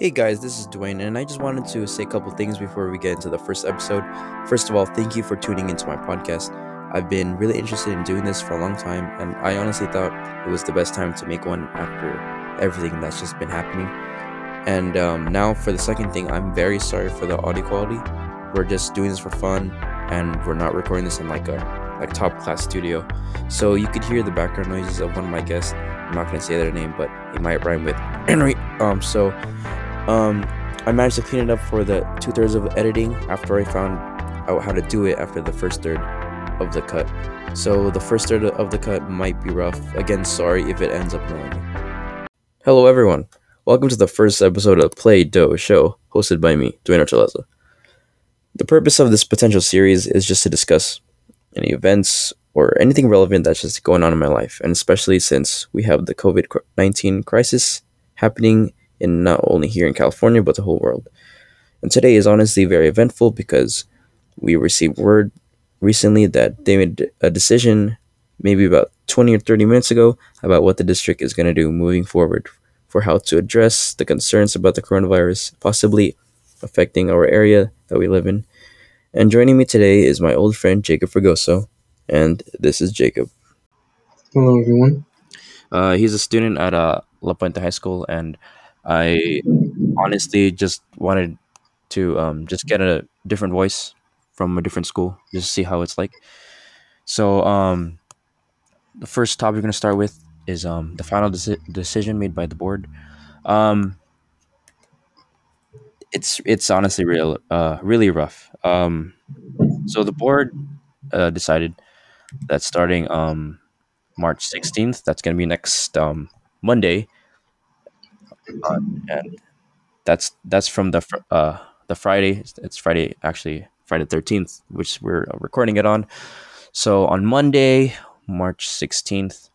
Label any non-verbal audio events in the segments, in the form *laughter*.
Hey guys, this is Duane, and I just wanted to say a couple things before we get into the first episode. First of all, thank you for tuning into my podcast. I've been really interested in doing this for a long time, and I honestly thought it was the best time to make one after everything that's just been happening. And um, now, for the second thing, I'm very sorry for the audio quality. We're just doing this for fun, and we're not recording this in like a like top class studio. So you could hear the background noises of one of my guests. I'm not gonna say their name, but it might rhyme with Henry. *clears throat* Um, so um, I managed to clean it up for the two thirds of editing after I found out how to do it after the first third of the cut. So the first third of the cut might be rough. Again, sorry if it ends up annoying. Hello, everyone. Welcome to the first episode of Play Doh Show, hosted by me, Duane Archuleta. The purpose of this potential series is just to discuss any events or anything relevant that's just going on in my life, and especially since we have the COVID 19 crisis happening in not only here in California, but the whole world. And today is honestly very eventful because we received word recently that they made a decision maybe about 20 or 30 minutes ago about what the district is going to do moving forward for how to address the concerns about the coronavirus possibly affecting our area that we live in. And joining me today is my old friend Jacob Fragoso, and this is Jacob. Hello, everyone. Uh, he's a student at uh, La Puente High School, and I honestly just wanted to um, just get a different voice from a different school, just to see how it's like. So, um, the first topic we're gonna start with is um, the final deci- decision made by the board. Um, it's it's honestly real, uh, really rough. Um, so the board uh, decided that starting um, March sixteenth, that's gonna be next um, Monday, and that's that's from the uh the Friday. It's, it's Friday actually Friday thirteenth, which we're uh, recording it on. So on Monday, March sixteenth,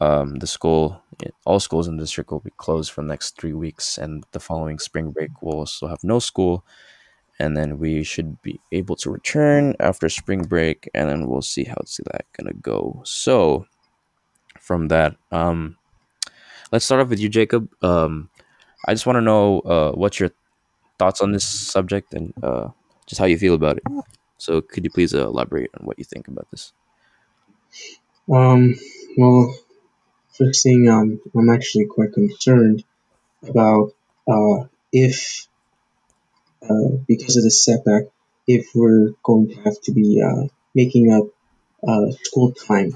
um, the school, all schools in the district will be closed for the next three weeks, and the following spring break will also have no school. And then we should be able to return after spring break, and then we'll see how's that gonna go. So, from that, um, let's start off with you, Jacob. Um, I just want to know uh, what's your thoughts on this subject and uh, just how you feel about it. So, could you please uh, elaborate on what you think about this? Um, well, first thing, um, I'm actually quite concerned about uh, if, uh, because of the setback, if we're going to have to be uh, making up uh, school time.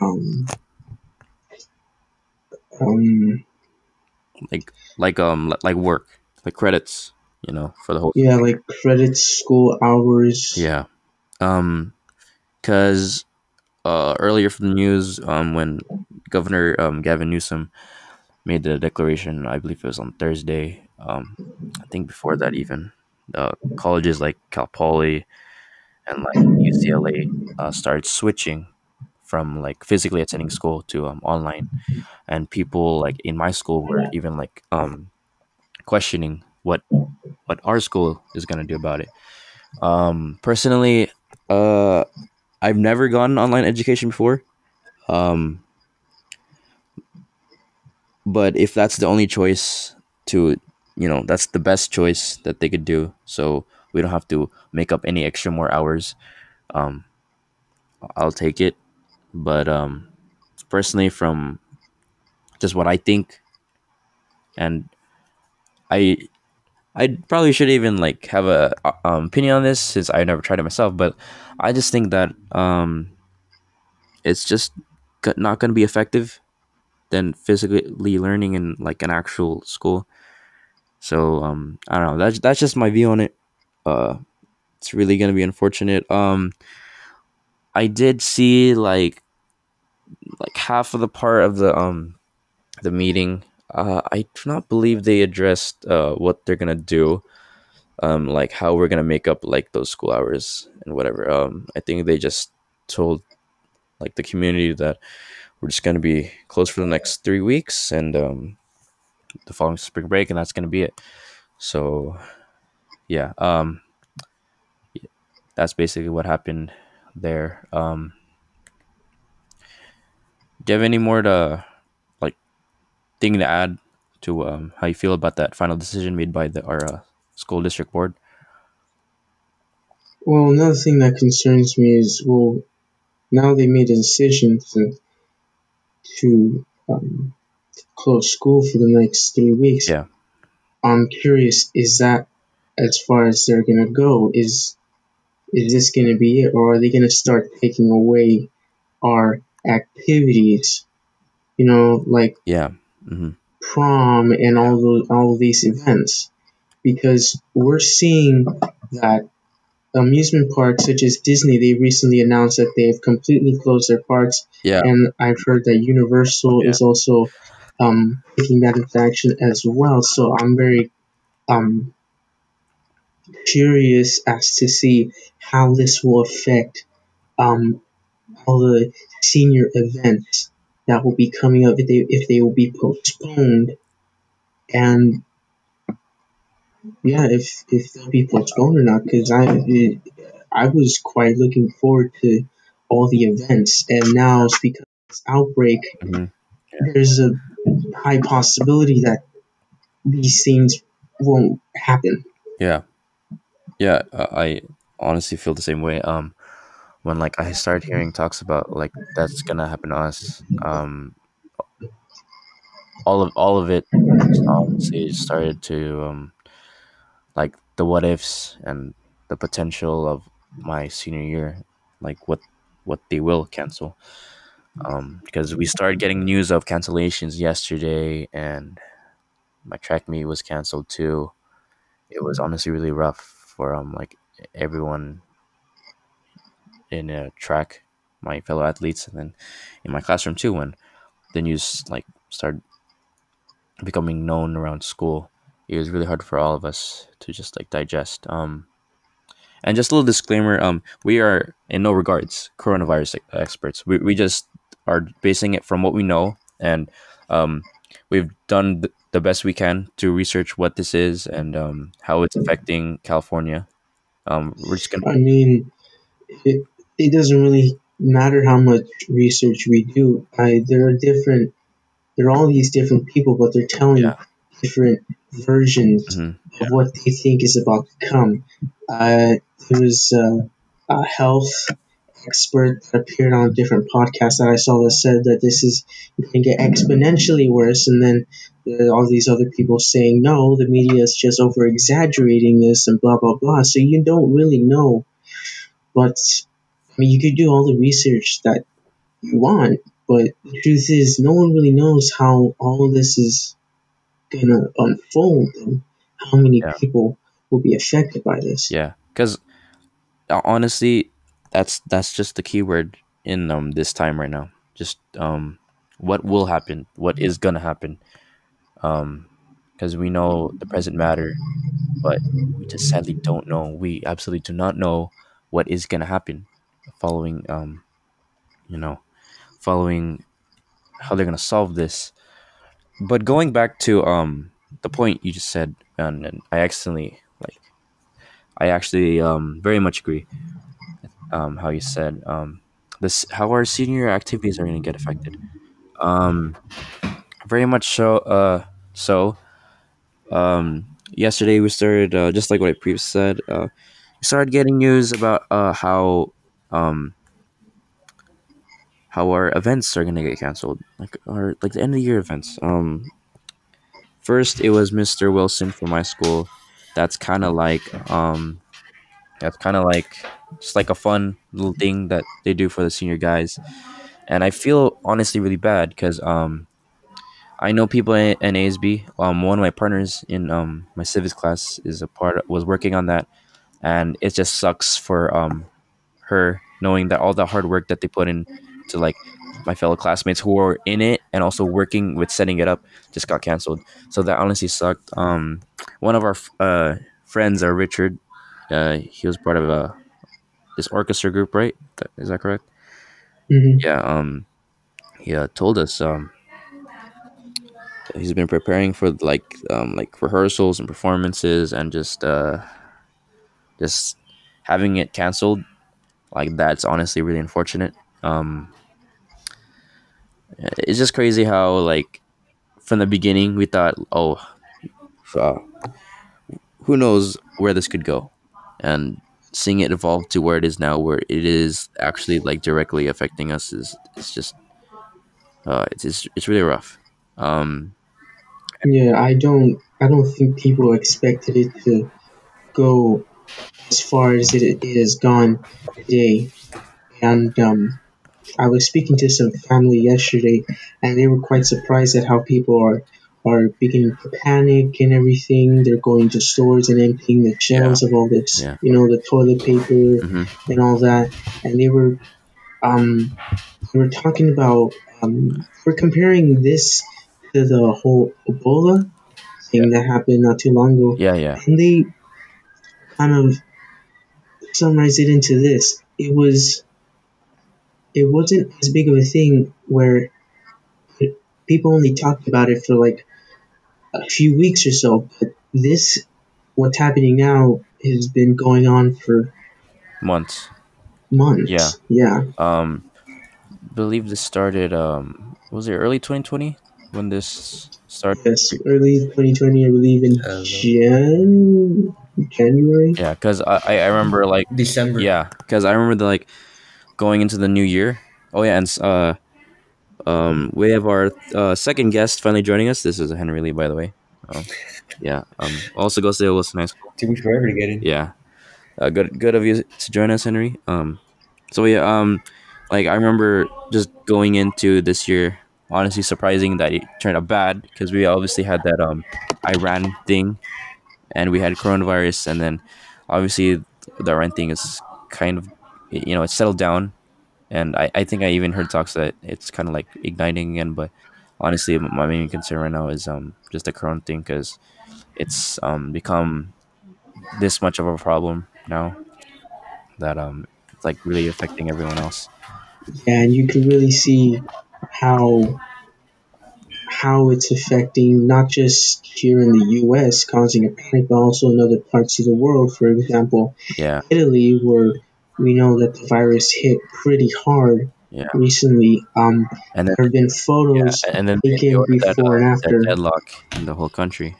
Um, um, Like, like, um, like work, like credits, you know, for the whole. yeah, like credits, school hours. Yeah. Um, cause uh earlier from the news, um, when Governor um Gavin Newsom made the declaration, I believe it was on Thursday. Um, I think before that even, uh, colleges like Cal Poly and like UCLA uh, started switching from like physically attending school to um, online, and people like in my school were even like um questioning what what our school is gonna do about it. Um, personally, uh, I've never gone online education before. Um, but if that's the only choice to, you know, that's the best choice that they could do. So we don't have to make up any extra more hours. Um, I'll take it. But um, personally, from just what I think, and I, I probably should even like have a uh, um, opinion on this since I never tried it myself. But I just think that um, it's just not going to be effective than physically learning in like an actual school. So um, I don't know. That's that's just my view on it. Uh, it's really gonna be unfortunate. Um, I did see like like half of the part of the um the meeting. Uh, I do not believe they addressed uh what they're gonna do. Um, like how we're gonna make up like those school hours and whatever. Um, I think they just told like the community that we're just gonna be closed for the next three weeks and um the following spring break, and that's gonna be it. So yeah, um, that's basically what happened there. Um, do you have any more to like thing to add to um, how you feel about that final decision made by the our uh, school district board. Well, another thing that concerns me is well, now they made a decision to to um, close school for the next three weeks. Yeah. I'm curious, is that as far as they're gonna go? Is is this gonna be it, or are they gonna start taking away our activities? You know, like Yeah. hmm prom and all those all of these events, because we're seeing that amusement parks such as Disney, they recently announced that they've completely closed their parks Yeah. and I've heard that Universal Yeah. is also um, taking that into action as well. So I'm very um, curious as to see how this will affect um, all the senior events that will be coming up if they if they will be postponed, and yeah, if if they'll be postponed or not. Because I I was quite looking forward to all the events, and now it's because of this outbreak hmm there's a high possibility that these things won't happen. Yeah. Yeah. I honestly feel the same way. Um, when like I started hearing talks about like that's gonna happen to us, um, all of all of it honestly started to um like the what ifs and the potential of my senior year, like what what they will cancel. Um, because we started getting news of cancellations yesterday, and my track meet was canceled too. It was honestly really rough for um like everyone in a track, my fellow athletes, and then in my classroom too. When the news like started becoming known around school, it was really hard for all of us to just like digest. Um, and just a little disclaimer: um, we are in no regards coronavirus experts. We we just are basing it from what we know, and um, we've done th- the best we can to research what this is and um, how it's affecting California. Um, we're just gonna I mean, it, it doesn't really matter how much research we do. I, there are different, there are all these different people, but they're telling Yeah. different versions Mhm. of what they think is about to come. Uh, there was uh, a health expert that appeared on a different podcast that I saw that said that this is going to get exponentially worse, and then there are all these other people saying no, the media is just over exaggerating this and blah blah blah. So you don't really know, but I mean, you could do all the research that you want, but the truth is, no one really knows how all of this is gonna unfold and how many Yeah. people will be affected by this. Yeah, because honestly, that's that's just the key word in um this time right now. Just um, what will happen, what is gonna happen. Um, because we know the present matter, but we just sadly don't know. We absolutely do not know what is gonna happen following um, you know, following how they're gonna solve this. But going back to um the point you just said, and, and I accidentally like I actually um, very much agree. Um, how you said um, this, how our senior activities are going to get affected. Um, very much so. Uh, so um, yesterday we started uh, just like what I previously said. Uh, we started getting news about uh, how um, how our events are to get canceled, like our like the end of the year events. Um, first it was Mr. Wilson from my school. That's kind of like um, that's kind of like just like a fun little thing that they do for the senior guys. And I feel honestly really bad because um, I know people in, in ASB. Um, one of my partners in um, my civics class is a part was working on that, and it just sucks for um, her knowing that all the hard work that they put in to like my fellow classmates who were in it and also working with setting it up just got canceled. So that honestly sucked. Um, one of our f- uh, friends, uh, Richard, uh, he was part of a this orchestra group, right? Is that correct? hmm Yeah. Um, he uh, told us um, he's been preparing for like um, like rehearsals and performances and just uh, just having it canceled. Like that's honestly really unfortunate. Um, it's just crazy how like from the beginning we thought, oh, uh, who knows where this could go, and seeing it evolve to where it is now, where it is actually like directly affecting us, is it's just uh, it's it's, it's really rough. Um, Yeah, I don't I don't think people expected it to go as far as it, has gone today. And um, I was speaking to some family yesterday, and they were quite surprised at how people are are beginning to panic and everything. They're going to stores and emptying the shelves of all this, Yeah. you know, the toilet paper mhm. and all that. And they were um, they were talking about um, we're comparing this to the whole Ebola thing that happened not too long ago, Yeah, yeah, and they kind of summarized it into this. It was it wasn't as big of a thing where it, people only talked about it for like a few weeks or so, but this what's happening now has been going on for months. months. Yeah. Yeah. Um, believe this started. Um, was it early 2020 when this started? Yes, early 2020, I believe in Jan- January. Yeah, because I I I remember like December. yeah, because I remember the, like going into the new year. Oh yeah, and uh, um, we have our uh, second guest finally joining us. This is Henry Lee, by the way. Um, yeah. Um, also goes to Wilson High School. Took me forever to get in. Yeah. Uh, good good of you to join us, Henry. Um, so yeah, um, like I remember just going into this year, honestly surprising that it turned out bad because we obviously had that um Iran thing, and we had coronavirus, and then obviously the Iran thing is kind of you know it's settled down, and I, I think I even heard talks that it's kind of like igniting again, but honestly my main concern right now is um just the corona thing because it's um become this much of a problem now that um it's like really affecting everyone else. Yeah, and you can really see how how it's affecting not just here in the U.S. causing a panic, but also in other parts of the world. For example, Yeah, Italy, where we know that the virus hit pretty hard yeah, recently. Um, and then there have been yeah, photos and then they taken before and after. deadlock in the whole country.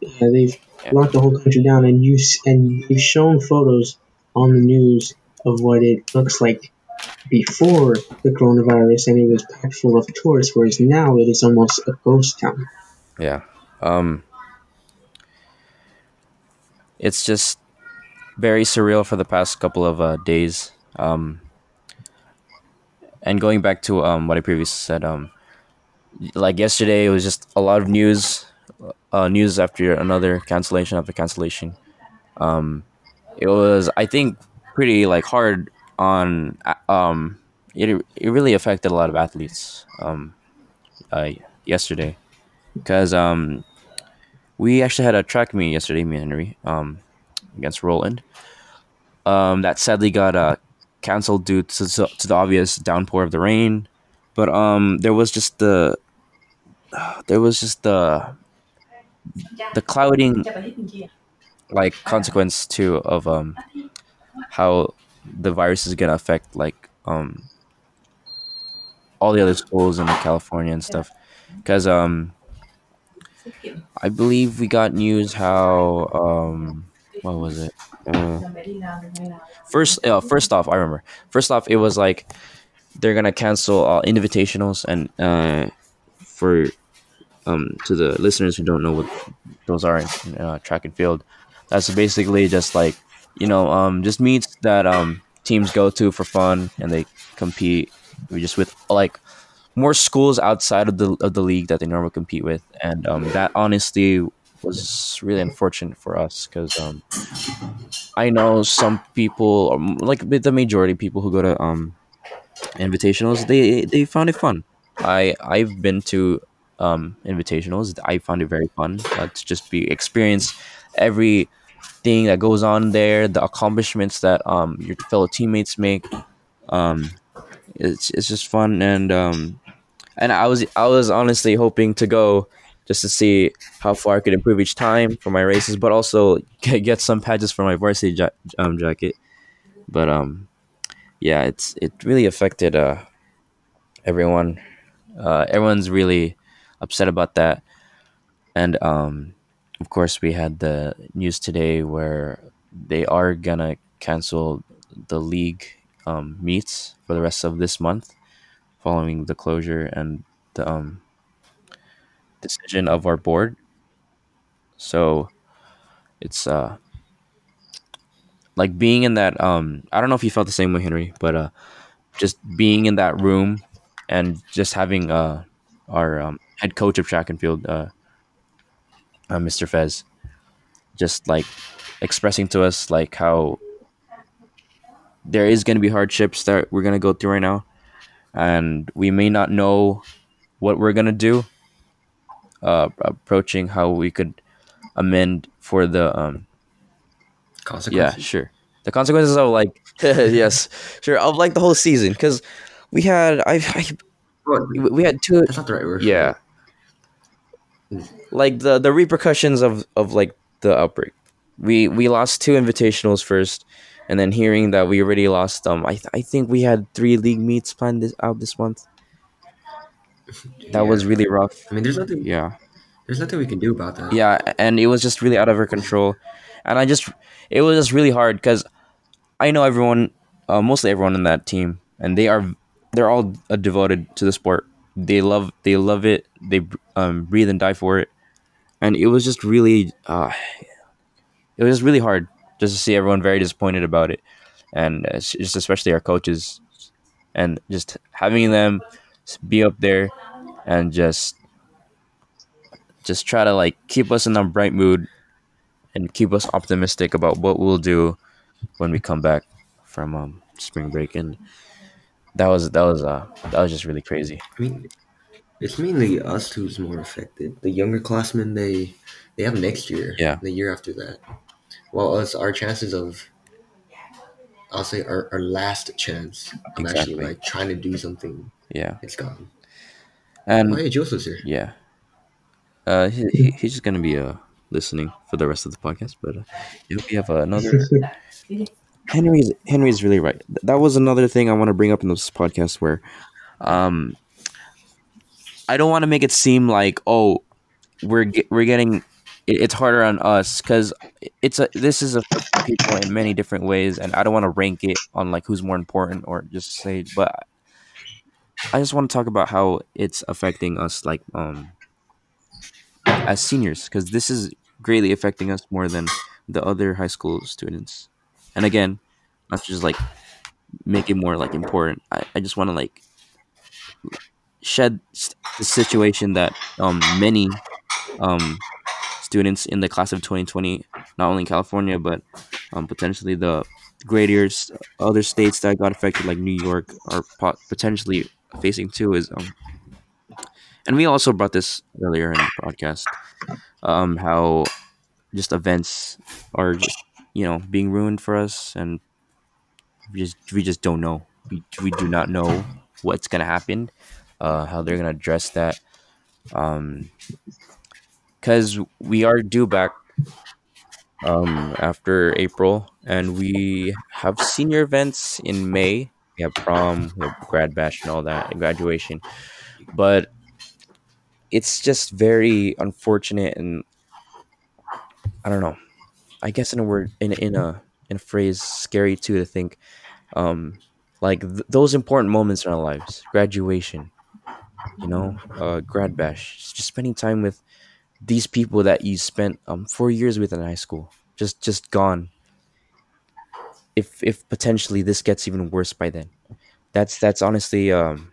Yeah, they've Yeah. locked the whole country down, and you and you've shown photos on the news of what it looks like before the coronavirus, and it was packed full of tourists, whereas now it is almost a ghost town. Yeah. Um it's just very surreal for the past couple of uh, days. Um and going back to um what I previously said, um like yesterday it was just a lot of news uh news after another cancellation after cancellation. Um it was I think pretty like hard on um it it really affected a lot of athletes um uh yesterday because um we actually had a track meet yesterday, me and Henry, um, against Rowland. Um, that sadly got uh canceled due to, to the obvious downpour of the rain, but um, there was just the there was just the the clouding like consequence too of um how the virus is gonna affect like um all the other schools in California and stuff, because um I believe we got news how um what was it? Uh, first uh, first off, I remember. First off, it was like they're gonna cancel all invitationals and uh for um to the listeners who don't know what those are in uh, track and field. That's basically just like you know um just meets that um teams go to for fun and they compete we just with like more schools outside of the of the league that they normally compete with, and um, that honestly was really unfortunate for us because um, I know some people, um, like the majority of people who go to um, invitationals, they they found it fun. I I've been to um, invitationals. I found it very fun uh, to just be experience everything that goes on there, the accomplishments that um, your fellow teammates make. Um, it's it's just fun and um, and I was I was honestly hoping to go just to see how far I could improve each time for my races, but also *laughs* get, get some patches for my varsity ja- um, jacket. But um, yeah, it's it really affected uh everyone. Uh, everyone's really upset about that. And um, of course, we had the news today where they are gonna cancel the league um, meets for the rest of this month, following the closure and the um, decision of our board. So it's uh like being in that um I don't know if you felt the same way, Henry, but uh just being in that room and just having uh our um, head coach of track and field, uh, uh Mr. Fez, just like expressing to us like how there is going to be hardships that we're going to go through right now and we may not know what we're going to do uh, approaching how we could amend for the um consequences yeah sure the consequences of like *laughs* yes sure of like the whole season because we had I, I we had two that's not the right word. yeah. Like the the repercussions of of like the outbreak. We we lost two invitationals first and then hearing that we already lost um i, th- I think we had three league meets planned this out this month. That was really rough. I mean, there's nothing. yeah. There's nothing we can do about that. yeah and it was just really out of our control. And i just it was just really hard because i know everyone uh, mostly everyone in that team and they are they're all uh, devoted to the sport. They love they love it. They um, breathe and die for it. And it was just really uh, it was just really hard just to see everyone very disappointed about it. And uh, just especially our coaches and just having them be up there and just just try to like keep us in a bright mood and keep us optimistic about what we'll do when we come back from um, spring break. And that was that was uh that was just really crazy. I mean, it's mainly us who's more affected. The younger classmen, they they have next year. Yeah. The year after that. While us, our chances of, I'll say our, our last chance of actually like trying to do something, yeah it's gone. and Oh, hey, Joseph's here. Yeah. Uh, he, he, *laughs* he's just gonna be uh listening for the rest of the podcast. But uh, if we have another, *laughs* Henry's Henry's really right. That was another thing I want to bring up in this podcast where, um, I don't want to make it seem like oh, we're ge- we're getting it- it's harder on us because it's a this is a people in many different ways, and I don't want to rank it on like who's more important or just say, but I just want to talk about how it's affecting us, like um as seniors because this is greatly affecting us more than the other high school students. And again not just like make it more like important i, I just want to like shed the situation that um many um students in the class of 2020 not only in california but um potentially the great years other states that got affected like new york are po- potentially facing too is um and we also brought this earlier in the podcast um how just events are just you know being ruined for us and we just we just don't know. We, we do not know what's gonna happen uh how they're gonna address that. Um because we are due back um after april and we have senior events in may. We have prom we have grad bash and all that and graduation. But it's just very unfortunate and I don't know. I guess in a word, in in a in a phrase, scary too to think, um, like th- those important moments in our lives, graduation, you know, uh, grad bash, just spending time with these people that you spent um four years with in high school, just just gone. If if potentially this gets even worse by then, that's that's honestly um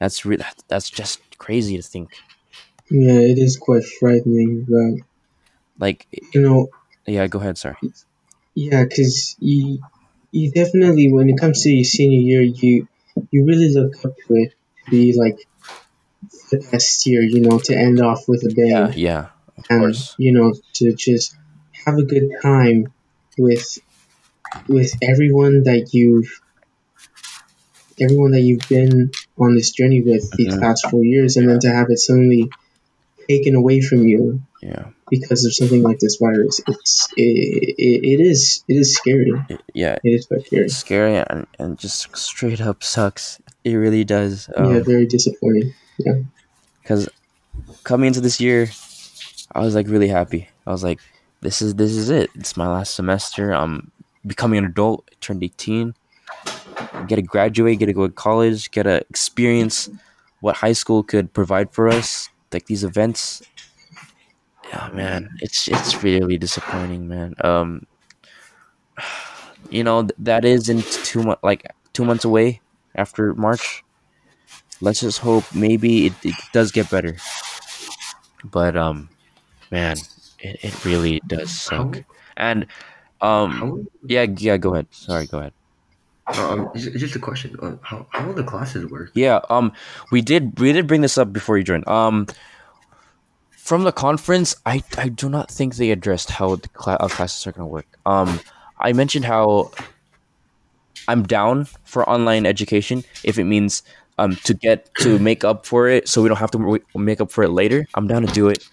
that's re- that's just crazy to think. Yeah, it is quite frightening. But Like, you know, yeah, go ahead. Sorry. yeah, because you you definitely when it comes to your senior year, you you really look up to it to be like the best year. You know, to end off with a Yeah, bang, yeah, of and course. you know to just have a good time with with everyone that you've everyone that you've been on this journey with these Mhm. past four years, and then to have it suddenly taken away from you Yeah, because of something like this virus. It's it, it, it is it is scary. it, yeah. It is quite scary. It's scary and, and just straight up sucks. It really does. Um, yeah, very disappointing. Yeah. Because coming into this year, I was like really happy. I was like, this is this is it. It's my last semester. I'm becoming an adult. I turned 18. Get to graduate. Get to go to college. Get to experience what high school could provide for us, like these events. Yeah, man, it's it's really disappointing, man. Um, you know th- that is in two months, like two months away after March. Let's just hope maybe it, it does get better. But um, man, it, it really does suck. And um, yeah, yeah. Go ahead. Sorry, go ahead. Um, just a question. How how will the classes work? Yeah, um, we did we did bring this up before you joined. Um, from the conference, I I do not think they addressed how the cla- uh, classes are gonna work. Um, I mentioned how I'm down for online education if it means um to get to make up for it, so we don't have to make up for it later. I'm down to do it,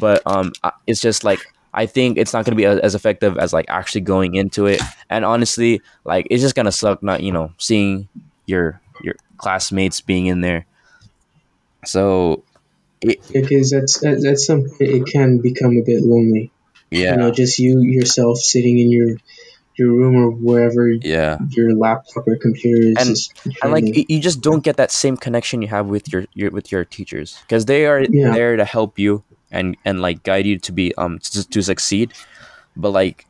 but um, it's just like I think it's not gonna be a- as effective as like actually going into it. And honestly, like it's just gonna suck not you know seeing your your classmates being in there. So, it, Because that's at, at some point it can become a bit lonely. yeah, You know, just you yourself sitting in your your room or wherever yeah, your laptop or computer is. And- just and like to- you just don't get that same connection you have with your, your with your teachers because they are Yeah. there to help you and and like guide you to be um to, to succeed. But like,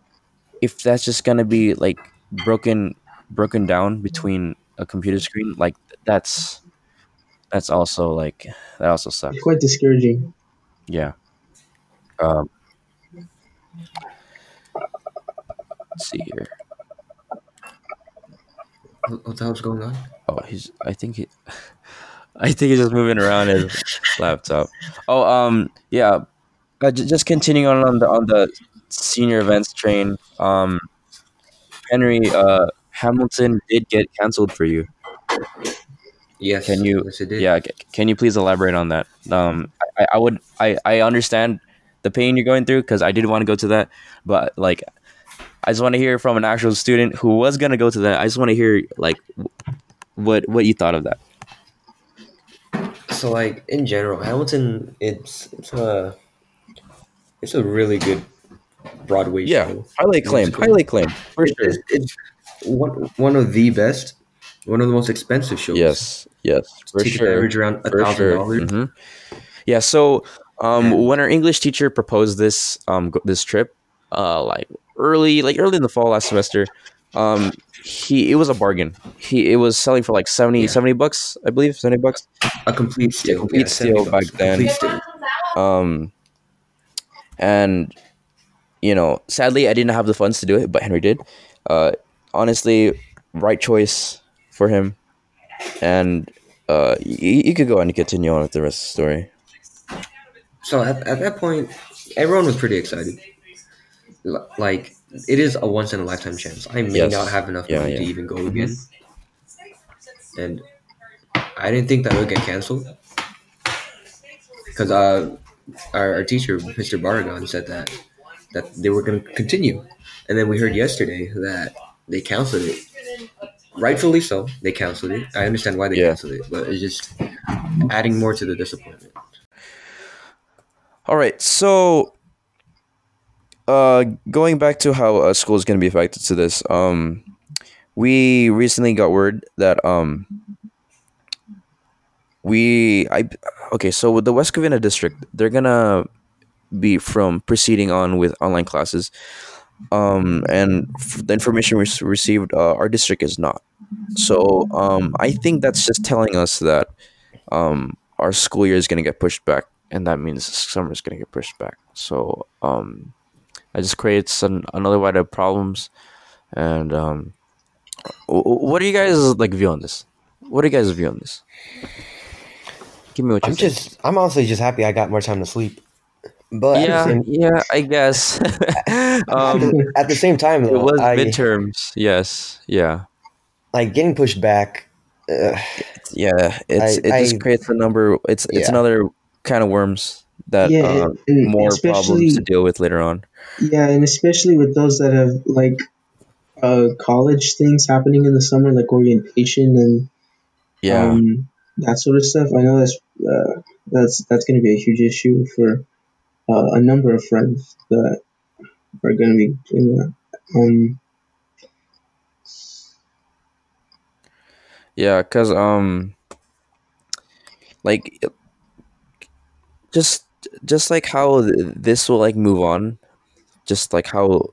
if that's just gonna be like broken broken down between a computer screen, like that's that's also like that also sucks. it's quite discouraging. Yeah. Um, let's see here. What, what the hell's going on? Oh, he's. I think he. *laughs* *laughs* I think he's just moving around his laptop. Oh, um, yeah. Uh, j- just continuing on on the on the senior events train. Um, Henry, uh, Hamilton did get canceled for you. Yes. Can you- Yes, it did. Yeah, can you please elaborate on that? Um, I, I would. I I understand the pain you're going through because I didn't want to go to that, but like, I just want to hear from an actual student who was gonna go to that. I just want to hear like, what what you thought of that. So like in general, Hamilton, it's it's a it's a really good Broadway Yeah, show. highly acclaimed. Highly acclaimed for sure. It's, it's one one of the best, one of the most expensive shows. Yes, yes, for Ticket sure. average around a thousand dollars. Mhm. Yeah. So, um, when our English teacher proposed this, um, this trip, uh, like early, like early in the fall last semester, um, he it was a bargain. He it was selling for like 70, Yeah. 70 bucks, I believe, seventy bucks. A complete steal. complete yeah, 70 steal back bucks. then. Steal. Um, and you know, sadly, I didn't have the funds to do it, but Henry did. Uh, honestly, right choice for him. And uh, you, you could go on and continue on with the rest of the story. So at, at that point, everyone was pretty excited. L- Like it is a once in a lifetime chance. I may Yes. not have enough Yeah, money yeah. to even go again, and I didn't think that would get canceled because uh, our, our teacher, Mr. Baragon, said that that they were going to continue, and then we heard yesterday that they canceled it. Rightfully so, they canceled it. I understand why they Yeah. canceled it, but it's just adding more to the disappointment. All right, so uh, going back to how uh, school is going to be affected to this, um, we recently got word that um, we I okay, so with the West Covina district, they're gonna be from proceeding on with online classes, um, and f- the information we received, uh, our district is not. So um, I think that's just telling us that um, our school year is to get pushed back, and that means summer is to get pushed back. So um, that just creates an, another wide of problems. And um, wh- wh- what do you guys like view on this? What do you guys view on this? Give me what you I'm think. just, I'm honestly just happy I got more time to sleep. But yeah, same, yeah, I guess. *laughs* um, at the same time, though, it was I, midterms. Yes, yeah, like getting pushed back. Uh, yeah. It's I- it just I- creates a number. It's it's Yeah. another kind of worms that Yeah, uh, and- and more problems to deal with later on. Yeah, and especially with those that have like uh, college things happening in the summer, like orientation and Yeah, um, that sort of stuff. I know that's uh, that's that's going to be a huge issue for uh, a number of friends that are going to be doing that. Um, Yeah, cause um, like, just just like how th- this will like move on, just like how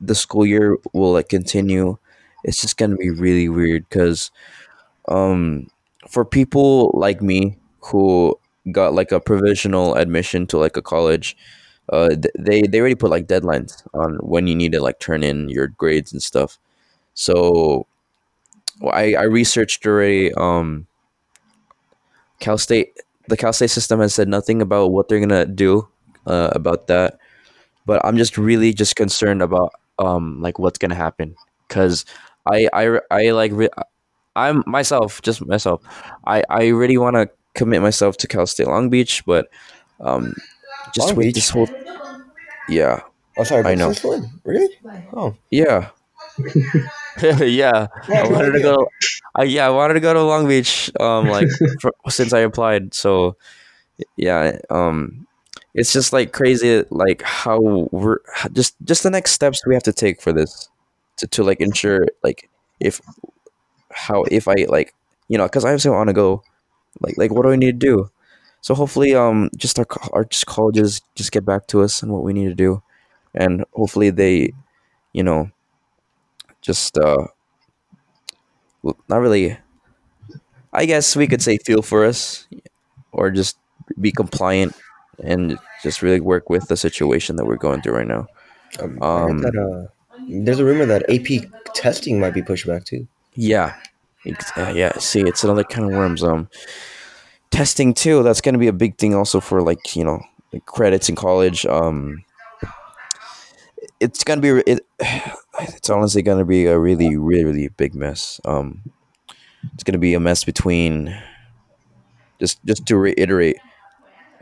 the school year will like continue. It's just gonna be really weird, cause um, for people like me who got like a provisional admission to like a college, uh, they they already put like deadlines on when you need to like turn in your grades and stuff. So well, I I researched already. Um, Cal State, the Cal State system has said nothing about what they're gonna do uh, about that. But I'm just really just concerned about um like what's gonna happen because I I I like re- I'm myself just myself. I I really want to commit myself to Cal State Long Beach, but um just Long with Beach? this whole yeah Oh, sorry, I but know. since when? Really? Oh, yeah *laughs* yeah Yeah, I wanted to go. I yeah, I wanted to go to Long Beach. Um, like for, since I applied, so yeah. Um, it's just like crazy, like how we're just just the next steps we have to take for this to to like ensure like if how if I like you know because I also want to go like like what do I need to do? So hopefully, um, just our our just colleges just get back to us and what we need to do, and hopefully they, you know, just uh not really i guess we could say feel for us or just be compliant and just really work with the situation that we're going through right now. Um, Um, that uh, there's a rumor that AP testing might be pushed back too. yeah. Uh, yeah. See it's another kind of worms um testing too that's going to be a big thing also for like you know credits in college. Um it's going to be it, *sighs* it's honestly going to be a really really really big mess. Um it's going to be a mess between just just to reiterate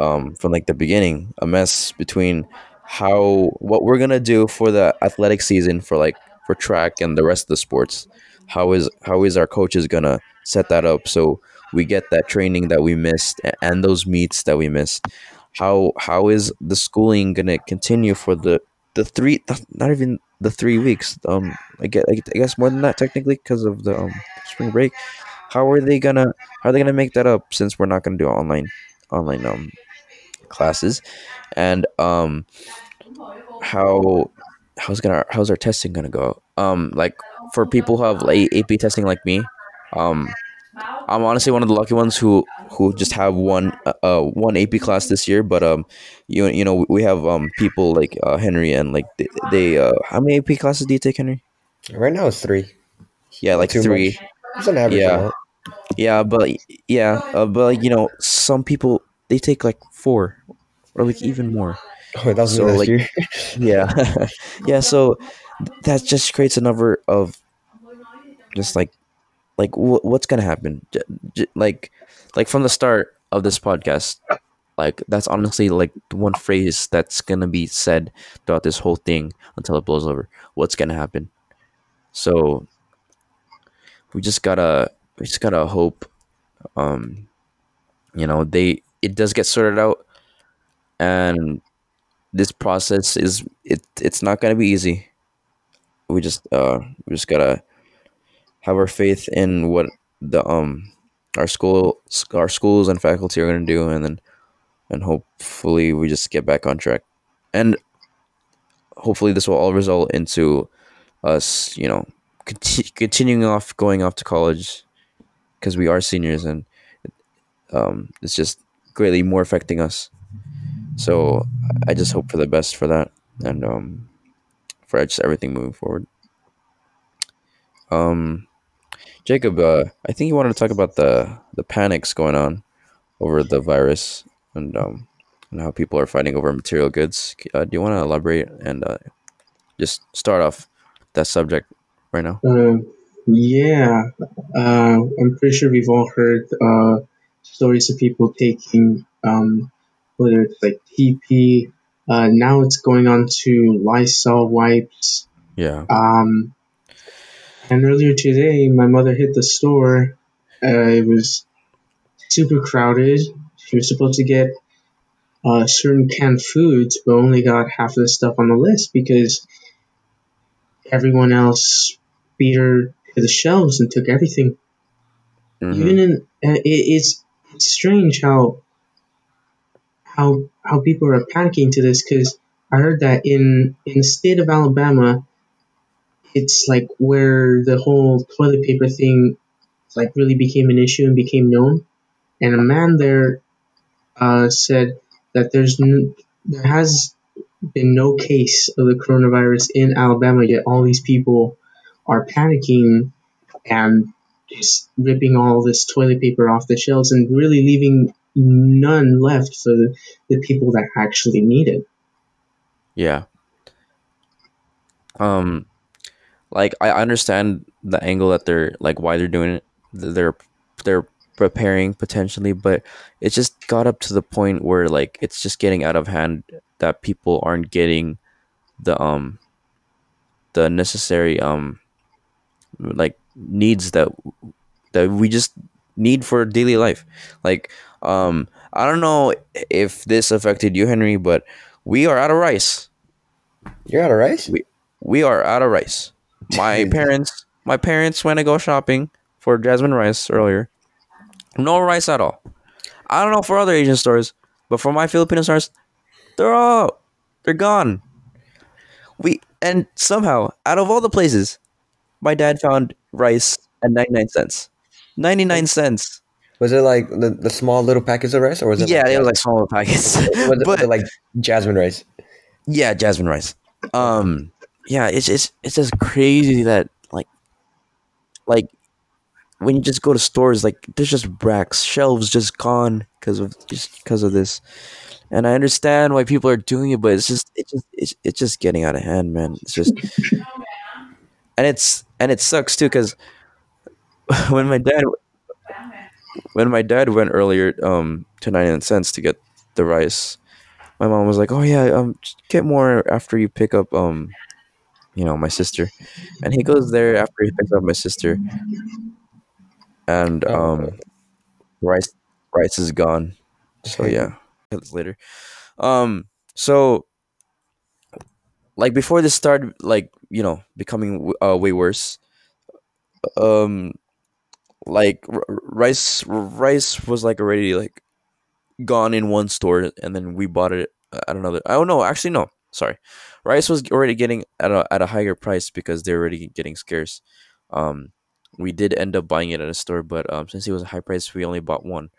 um, from like the beginning, a mess between how what we're gonna do for the athletic season for like for track and the rest of the sports. How is how is our coaches gonna set that up so we get that training that we missed and those meets that we missed? How how is the schooling gonna continue for the the three not even the three weeks? Um, I get I guess more than that technically because of the um, spring break. How are they gonna how are they gonna make that up since we're not gonna do online online um classes and um how how's gonna how's our testing gonna go um like for people who have like ap testing like me um i'm honestly one of the lucky ones who who just have one uh uh, one ap class this year but um you you know we have um people like uh henry and like they, they uh how many ap classes do you take henry Right now it's three. yeah like Too three much. It's an average Yeah. amount. Yeah, but yeah, uh, but like you know, some people they take like four or like even more. Oh, that was So, last like- year. *laughs* Yeah, *laughs* yeah. So that just creates a number of just like like wh- what's gonna happen? J- j- like like from the start of this podcast, like that's honestly like the one phrase that's gonna be said throughout this whole thing until it blows over. What's gonna happen? So we just gotta we just gotta hope um you know they it does get sorted out and this process is it it's not gonna be easy. We just uh we just gotta have our faith in what the um our school our schools and faculty are gonna do and then and hopefully we just get back on track. And hopefully this will all result into us you know conti- continuing off going off to college because we are seniors and um, it's just greatly more affecting us. So I just hope for the best for that and um, for just everything moving forward. Um, Jacob, uh, I think you wanted to talk about the the panics going on over the virus and um, and how people are fighting over material goods. Uh, do you want to elaborate and uh, just start off that subject right now? Um, yeah, uh, I'm pretty sure we've all heard uh, stories of people taking, um, whether it's like TP, uh, now it's going on to Lysol wipes. Yeah. Um, and earlier today, my mother hit the store. Uh, it was super crowded. She was supposed to get uh, certain canned foods, but only got half of the stuff on the list because everyone else beat her to the shelves and took everything. Mhm. Even in uh, it, it's it's strange how how how people are panicking to this because I heard that in in the state of Alabama, it's like where the whole toilet paper thing like really became an issue and became known, and a man there uh, said that there's n- there has been no case of the coronavirus in Alabama yet. All these people are panicking and just ripping all this toilet paper off the shelves and really leaving none left for the, the people that actually need it. Yeah. Um, like I understand the angle that they're like why they're doing it. They're they're preparing potentially, but it just got up to the point where like it's just getting out of hand that people aren't getting the um the necessary um like needs that that we just need for daily life. Like um I don't know if this affected you Henry, but we are out of rice You're out of rice? We- we are out of rice. My *laughs* parents, my parents went to go shopping for jasmine rice earlier. No rice at all. I don't know for other Asian stores, but for my Filipino stores, they're all they're gone. We and somehow out of all the places, my dad found rice at ninety nine cents. Ninety nine cents. Was it like the, the small little packets of rice, or was it? Yeah, like, it was like small little packets. *laughs* was it, was it like jasmine rice? Yeah, jasmine rice. Um, yeah, it's it's it's just crazy that like, like when you just go to stores, like there's just racks, shelves just gone because of just because of this. And I understand why people are doing it, but it's just it just it's, it's just getting out of hand, man. It's just, *laughs* and it's and it sucks too because *laughs* when my dad when my dad went earlier um to 99 cents to get the rice my mom was like oh yeah um get more after you pick up um you know my sister. And he goes there after he picks up my sister. And Oh. um rice rice is gone. So *laughs* yeah later. Um so like before this started like you know becoming uh, way worse um like r- r- rice rice was like already like gone in one store and then we bought it at another oh no actually no sorry. Rice was already getting at a, at a higher price because they're already getting scarce. Um we did end up buying it at a store but um since it was a high price we only bought one.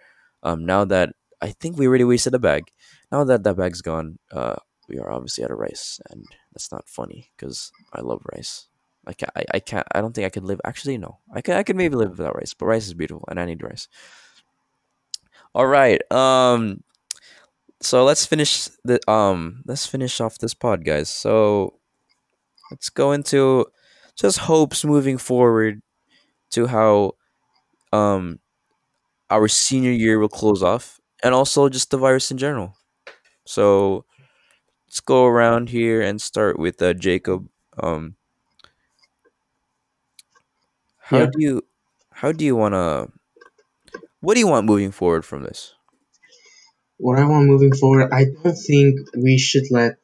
Um now that i think we already wasted a bag. Now that that bag's gone uh we are obviously out of rice and that's not funny because i love rice I can't, I, I can't I don't think I could live actually no. I could I could maybe live without rice, but rice is beautiful and I need rice. All right. Um so let's finish the um let's finish off this pod guys. So let's go into just hopes moving forward to how um our senior year will close off and also just the virus in general. So let's go around here and start with uh, Jacob. Um how Yeah. do you how do you want to what do you want moving forward from this? What I want moving forward, I don't think we should let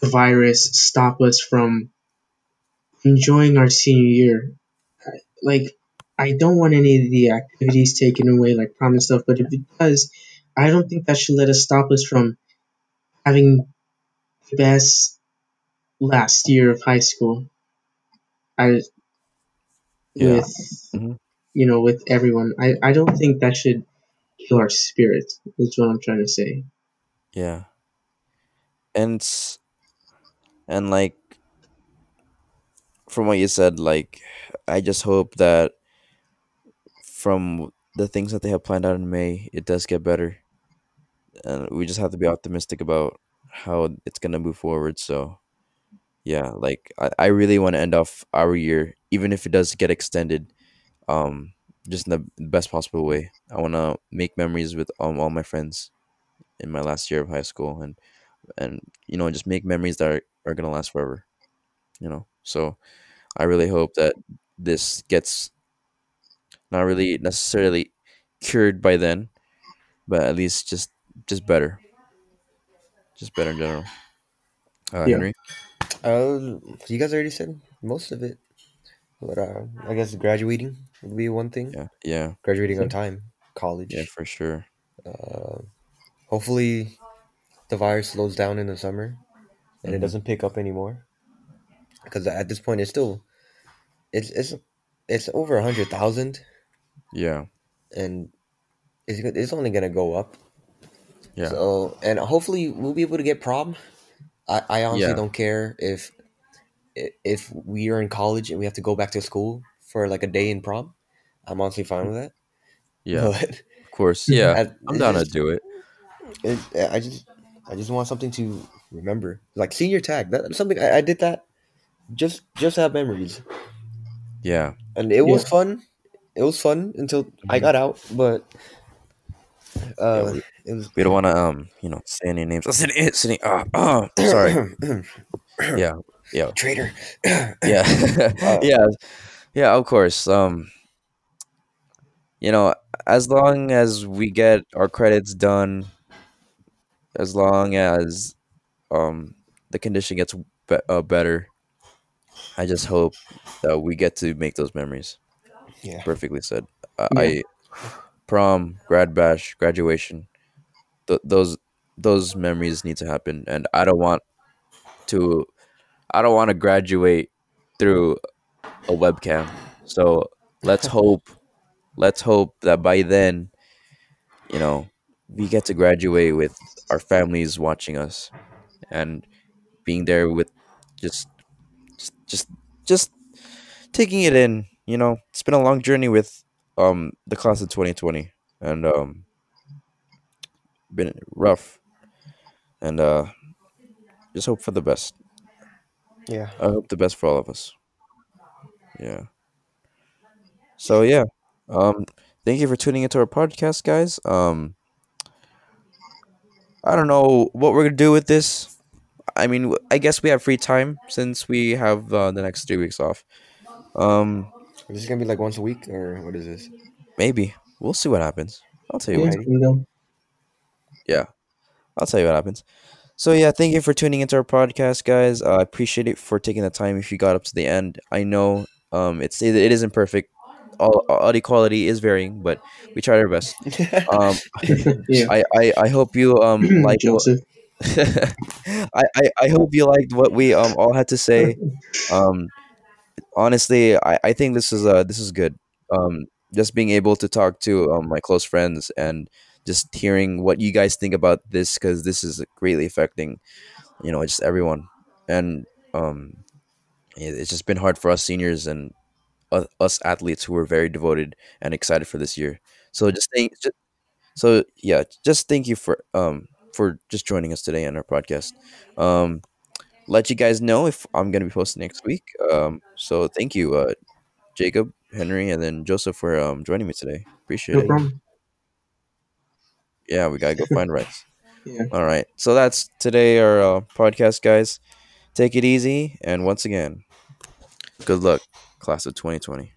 the virus stop us from enjoying our senior year. Like, I don't want any of the activities taken away, like prom and stuff, but if it does, I don't think that should let us stop us from having the best last year of high school. I, Yeah. with, Mhm. you know, with everyone. I, I don't think that should kill our spirit, is what I'm trying to say. Yeah. And and like from what you said like I just hope that from the things that they have planned out in May it does get better. And we just have to be optimistic about how it's to move forward so yeah, like I, I really want to end off our year even if it does get extended um just in the best possible way. I want to make memories with um, all my friends in my last year of high school and and you know just make memories that are, are gonna last forever you know so i really hope that this gets not really necessarily cured by then but at least just just better, just better in general. Uh, Yeah. Henry, Uh, you guys already said most of it. But uh, I guess graduating would be one thing. yeah, yeah, Graduating on time, college. yeah, for sure. Uh, hopefully, the virus slows down in the summer and it Mhm. doesn't pick up anymore. Because at this point, it's still it's it's it's over a hundred thousand, Yeah, and it's it's only gonna go up. Yeah, So and hopefully we'll be able to get prom. I, I honestly Yeah. don't care if if we are in college and we have to go back to school for like a day in prom. I'm honestly fine with that. yeah. *laughs* But Of course, yeah. *laughs* I- I'm it's down to do it. it, I just I just want something to remember, like senior tag. That's something I, I did that just just have memories, Yeah, and it was fun. It was fun until I mm-hmm. got out, but uh, we- it was we don't want to um, you know, say any names. Sitting, sitting. Uh, uh, *coughs* sorry. *coughs* Yeah, yeah, traitor. yeah, *laughs* Uh, yeah, yeah. Of course. Um, you know, as long as we get our credits done, as long as um the condition gets be- uh, better, I just hope that we get to make those memories. yeah, Perfectly said. Uh, Yeah. I prom, grad bash, graduation. Th- those those memories need to happen, and I don't want to. I don't want to graduate through a webcam. So let's *laughs* hope. Let's hope that by then, you know, we get to graduate with our families watching us, and being there with just, just, just, just taking it in. You know, it's been a long journey with um the class of 2020, and um, been rough, and uh, just hope for the best. yeah. I hope the best for all of us. Yeah. So yeah, um, thank you for tuning into our podcast, guys. Um, I don't know what we're gonna do with this. I mean, i guess we have free time since we have uh, the next three weeks off. Um, Is this gonna be like once a week or what is this? maybe we'll see what happens. I'll tell you Yeah, what. you know, I'll tell you what happens. So yeah, thank you for tuning into our podcast, guys. I appreciate it for taking the time. If you got up to the end, I know um, it's it isn't perfect. All audio quality is varying, but we tried our best. *laughs* Um, yeah, I, I, I hope you um *clears throat* like what, Joseph. *laughs* I, I I hope you liked what we um all had to say. *laughs* Um, honestly, I, I think this is uh this is good. Um, just being able to talk to um my close friends and just hearing what you guys think about this because this is greatly affecting, you know, just everyone. And um, it- it's just been hard for us seniors and u- us athletes who were very devoted and excited for this year. So just thank, just, so yeah, just thank you for um for just joining us today on our podcast. Um, let you guys know if I'm gonna be posting next week. Um, so thank you, uh, Jacob, Henry, and then Joseph for um joining me today. Appreciate No it. problem. Yeah, we gotta go *laughs* find rights. Yeah. All right, so that's today our uh, podcast, guys. Take it easy, and once again, good luck, class of 2020.